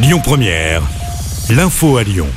Lyon Première, l'info à Lyon.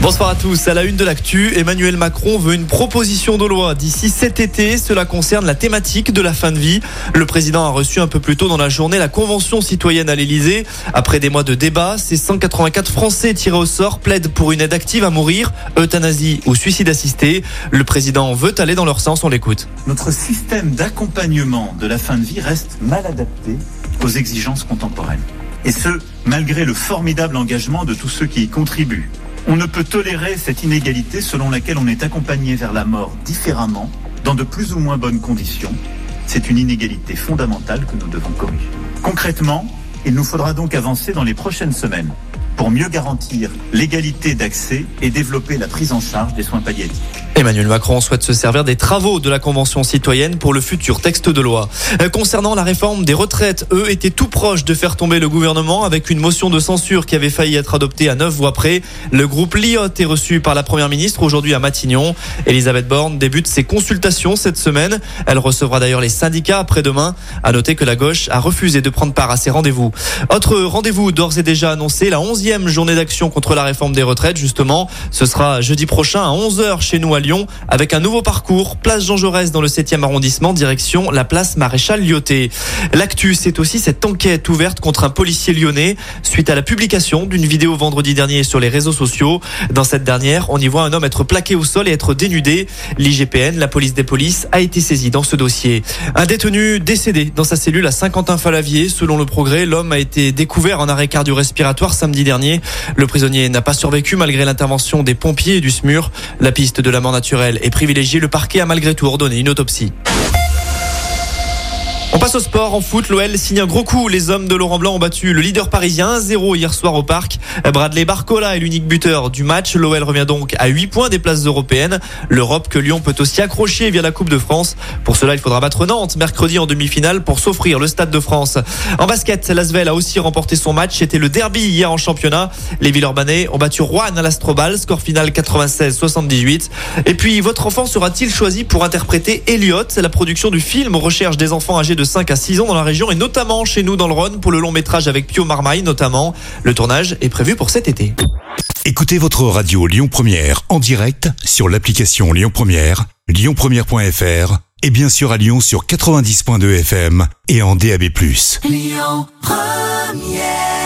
Bonsoir à tous. À la une de l'actu, Emmanuel Macron veut une proposition de loi d'ici cet été. Cela concerne la thématique de la fin de vie. Le président a reçu un peu plus tôt dans la journée la Convention citoyenne à l'Elysée. Après des mois de débats, ces 184 Français tirés au sort plaident pour une aide active à mourir, euthanasie ou suicide assisté. Le président veut aller dans leur sens. On l'écoute. Notre système d'accompagnement de la fin de vie reste mal adapté aux exigences contemporaines. Et ce, malgré le formidable engagement de tous ceux qui y contribuent. On ne peut tolérer cette inégalité selon laquelle on est accompagné vers la mort différemment, dans de plus ou moins bonnes conditions. C'est une inégalité fondamentale que nous devons corriger. Concrètement, il nous faudra donc avancer dans les prochaines semaines pour mieux garantir l'égalité d'accès et développer la prise en charge des soins palliatifs. Emmanuel Macron souhaite se servir des travaux de la Convention citoyenne pour le futur texte de loi. Euh, concernant la réforme des retraites, eux étaient tout proches de faire tomber le gouvernement avec une motion de censure qui avait failli être adoptée à neuf voix près. Le groupe Liot est reçu par la première ministre aujourd'hui à Matignon. Elisabeth Borne débute ses consultations cette semaine. Elle recevra d'ailleurs les syndicats après-demain. À noter que la gauche a refusé de prendre part à ces rendez-vous. Autre rendez-vous d'ores et déjà annoncé, la 11e journée d'action contre la réforme des retraites, justement. Ce sera jeudi prochain à 11h chez nous à Lyon avec un nouveau parcours, place Jean Jaurès dans le 7e arrondissement, direction la place Maréchal Lyoté. L'actu, c'est aussi cette enquête ouverte contre un policier lyonnais suite à la publication d'une vidéo vendredi dernier sur les réseaux sociaux. Dans cette dernière, on y voit un homme être plaqué au sol et être dénudé. L'IGPN, la police des polices, a été saisie dans ce dossier. Un détenu décédé dans sa cellule à Saint-Quentin-Falavier. Selon le progrès, l'homme a été découvert en arrêt cardio-respiratoire samedi dernier. Le prisonnier n'a pas survécu malgré l'intervention des pompiers et du SMUR. La piste de la mort naturelle est privilégiée. Le parquet a malgré tout ordonné une autopsie. On passe au sport. En foot, l'OL signe un gros coup. Les hommes de Laurent Blanc ont battu le leader parisien 1-0 hier soir au parc. Bradley Barcola est l'unique buteur du match. L'OL revient donc à 8 points des places européennes. L'Europe que Lyon peut aussi accrocher via la Coupe de France. Pour cela, il faudra battre Nantes mercredi en demi-finale pour s'offrir le Stade de France. En basket, Lasvel a aussi remporté son match. C'était le derby hier en championnat. Les Villeurbanais ont battu Rouen à l'Astrobal. Score final 96-78. Et puis, votre enfant sera-t-il choisi pour interpréter Elliot La production du film recherche des enfants âgés de de 5 à 6 ans dans la région et notamment chez nous dans le Rhône pour le long métrage avec Pio Marmaille notamment. Le tournage est prévu pour cet été. Écoutez votre radio Lyon Première en direct sur l'application Lyon Première, lyonpremière.fr et bien sûr à Lyon sur 90.2 FM et en DAB+. Lyon Première